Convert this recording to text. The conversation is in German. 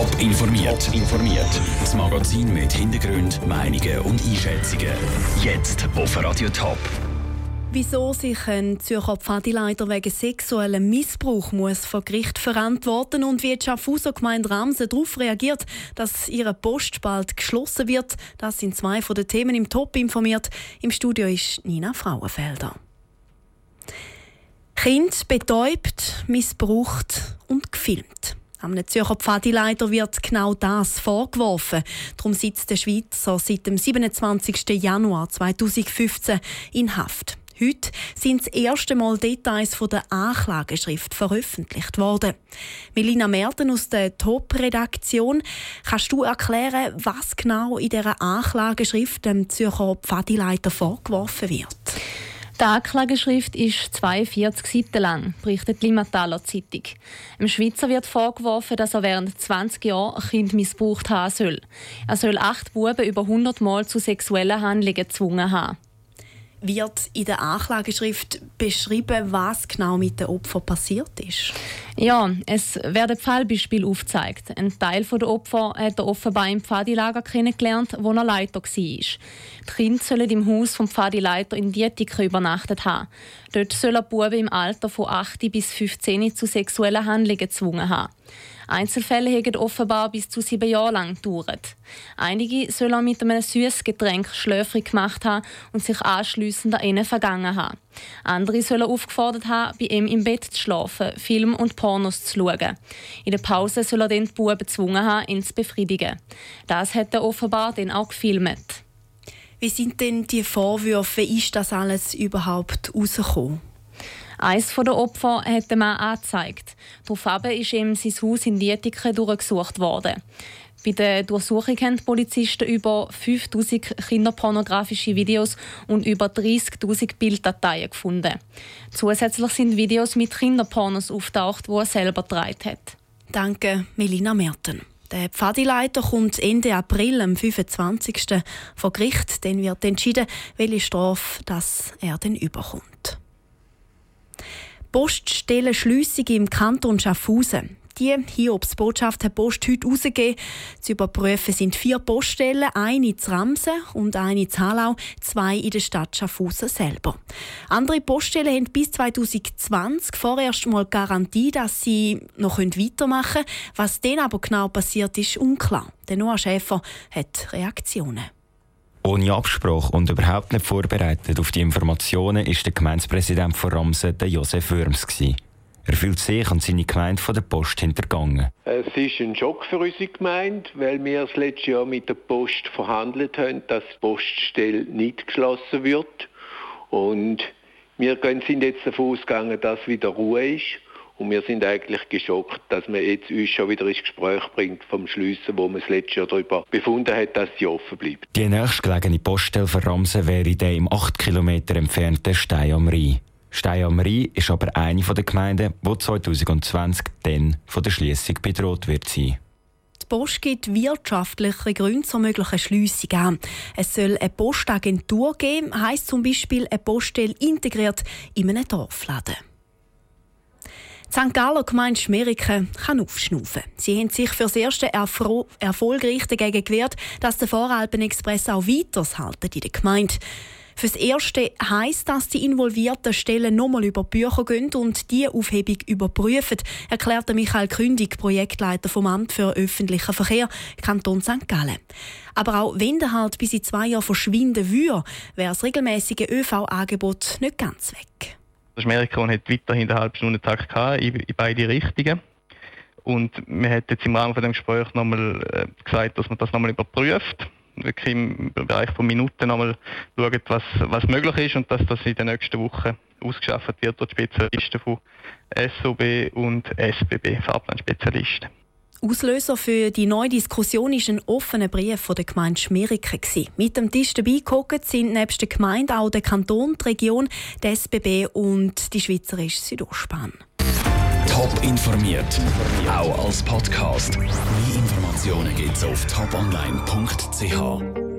Top informiert. informiert. Das Magazin mit Hintergrund, Meinungen und Einschätzungen. Jetzt auf Radio Top. Wieso sich ein Zürcher Pfadileiter wegen sexuellem Missbrauch muss vor Gericht verantworten und wie die Schaffhauser Gemeinde Ramsen darauf reagiert, dass ihre Post bald geschlossen wird, das sind zwei von den Themen im Top informiert. Im Studio ist Nina Frauenfelder. Kind betäubt, missbraucht und gefilmt. Am Zürcher Pfadileiter wird genau das vorgeworfen. Darum sitzt der Schweizer seit dem 27. Januar 2015 in Haft. Heute sind das erste Mal Details von der Anklageschrift veröffentlicht worden. Melina Merten aus der Top-Redaktion, kannst du erklären, was genau in dieser Anklageschrift dem Zürcher Pfadileiter vorgeworfen wird? Die Anklageschrift ist 42 Seiten lang, berichtet die Limataler Zeitung. Dem Schweizer wird vorgeworfen, dass er während 20 Jahren ein Kind missbraucht haben soll. Er soll acht Buben über 100 Mal zu sexuellen Handlungen gezwungen haben wird in der Anklageschrift beschrieben, was genau mit den Opfern passiert ist? Ja, es werden Fallbeispiele aufgezeigt. Ein Teil der Opfer hat er offenbar im Pfadilager kennengelernt, wo er Leiter war. Die Kinder sollen im Haus vom Pfadileiter in Dietike übernachtet haben. Dort sollen Buben im Alter von 8 bis 15 zu sexuellen Handlungen gezwungen haben. Einzelfälle haben offenbar bis zu sieben Jahre lang gedauert. Einige sollen auch mit einem süßen Getränk schläfrig gemacht haben und sich anschliessend an ihnen vergangen haben. Andere sollen aufgefordert haben, bei ihm im Bett zu schlafen, Film und Pornos zu schauen. In der Pause soll er dann die Buben gezwungen haben, ihn zu befriedigen. Das hat er offenbar dann auch gefilmt. Wie sind denn die Vorwürfe? Ist das alles überhaupt rausgekommen? Eines der Opfer hat der Mann angezeigt. Daraufhin ist ihm sein Haus in Dietike durchgesucht worden. Bei der Durchsuchung haben die Polizisten über 5000 kinderpornografische Videos und über 30.000 Bilddateien gefunden. Zusätzlich sind Videos mit Kinderpornos auftaucht, die er selber getragen hat. Danke, Melina Merten. Der Pfadileiter kommt Ende April, am 25. vor Gericht. Dann wird entschieden, welche Strafe das er denn überkommt. Poststellenschliessung im Kanton Schaffhausen. Die Hiobsbotschaft hat Post heute herausgegeben. Zu überprüfen sind vier Poststellen, eine in Ramsen und eine in Halau, zwei in der Stadt Schaffhausen selber. Andere Poststellen haben bis 2020 vorerst mal Garantie, dass sie noch weitermachen können. Was dann aber genau passiert, ist unklar. Der Noah Schäfer hat Reaktionen. Ohne Absprache und überhaupt nicht vorbereitet auf die Informationen ist der Gemeindepräsident von Ramsen, der Josef Würms. Er fühlt sich und seine Gemeinde von der Post hintergangen. Es ist ein Schock für unsere Gemeinde, weil wir das letzte Jahr mit der Post verhandelt haben, dass die Poststelle nicht geschlossen wird. Und wir sind jetzt davon ausgegangen, dass wieder Ruhe ist. Und wir sind eigentlich geschockt, dass man jetzt uns schon wieder ins Gespräch bringt vom Schliessen, wo man das letzte Jahr darüber befunden hat, dass sie offen bleibt. Die nächstgelegene Poststelle für Ramsen wäre der im 8 Kilometer entfernten Stein am Rhein. Stein am Rhein ist aber eine der Gemeinden, die 2020 dann von der Schließung bedroht wird sein. Die Post gibt wirtschaftliche Gründe zur möglichen Schliessung an. Es soll eine Postagentur geben, heisst zum Beispiel eine Poststelle integriert in einem Dorfladen. St. Galler Gemeinde Schmeriken kann aufschnaufen. Sie haben sich für das erste Erfro erfolgreich dagegen gewehrt, dass der Voralpen-Express auch weiterhalten in der Gemeinde. Fürs Erste heisst, dass die involvierten Stellen nochmal über Bücher gehen und die Aufhebung überprüfen, erklärte Michael Kündig, Projektleiter vom Amt für öffentlichen Verkehr, Kanton St. Gallen. Aber auch wenn der halt bis in zwei Jahren verschwinden würde, wäre das regelmäßige ÖV-Angebot nicht ganz weg. Das Schmerikon hat weiterhin den Halbstundentakt in, in beide Richtungen. Und wir hat jetzt im Rahmen von dem Gespräch nochmal äh, gesagt, dass man das nochmal überprüft. Wirklich im Bereich von Minuten nochmal schaut, was, was möglich ist und dass das in den nächsten Wochen ausgeschafft wird durch Spezialisten von SOB und SBB, Fahrplanspezialisten. Auslöser für die neue Diskussion war ein offener Brief von der Gemeinde Schmiriken. Mit dem Tisch dabei geguckt sind nebst der Gemeinde auch der Kanton, die Region, der SBB und die Schweizerische Südostbahn. Top informiert, auch als Podcast. Mehr Informationen gibt es auf toponline.ch.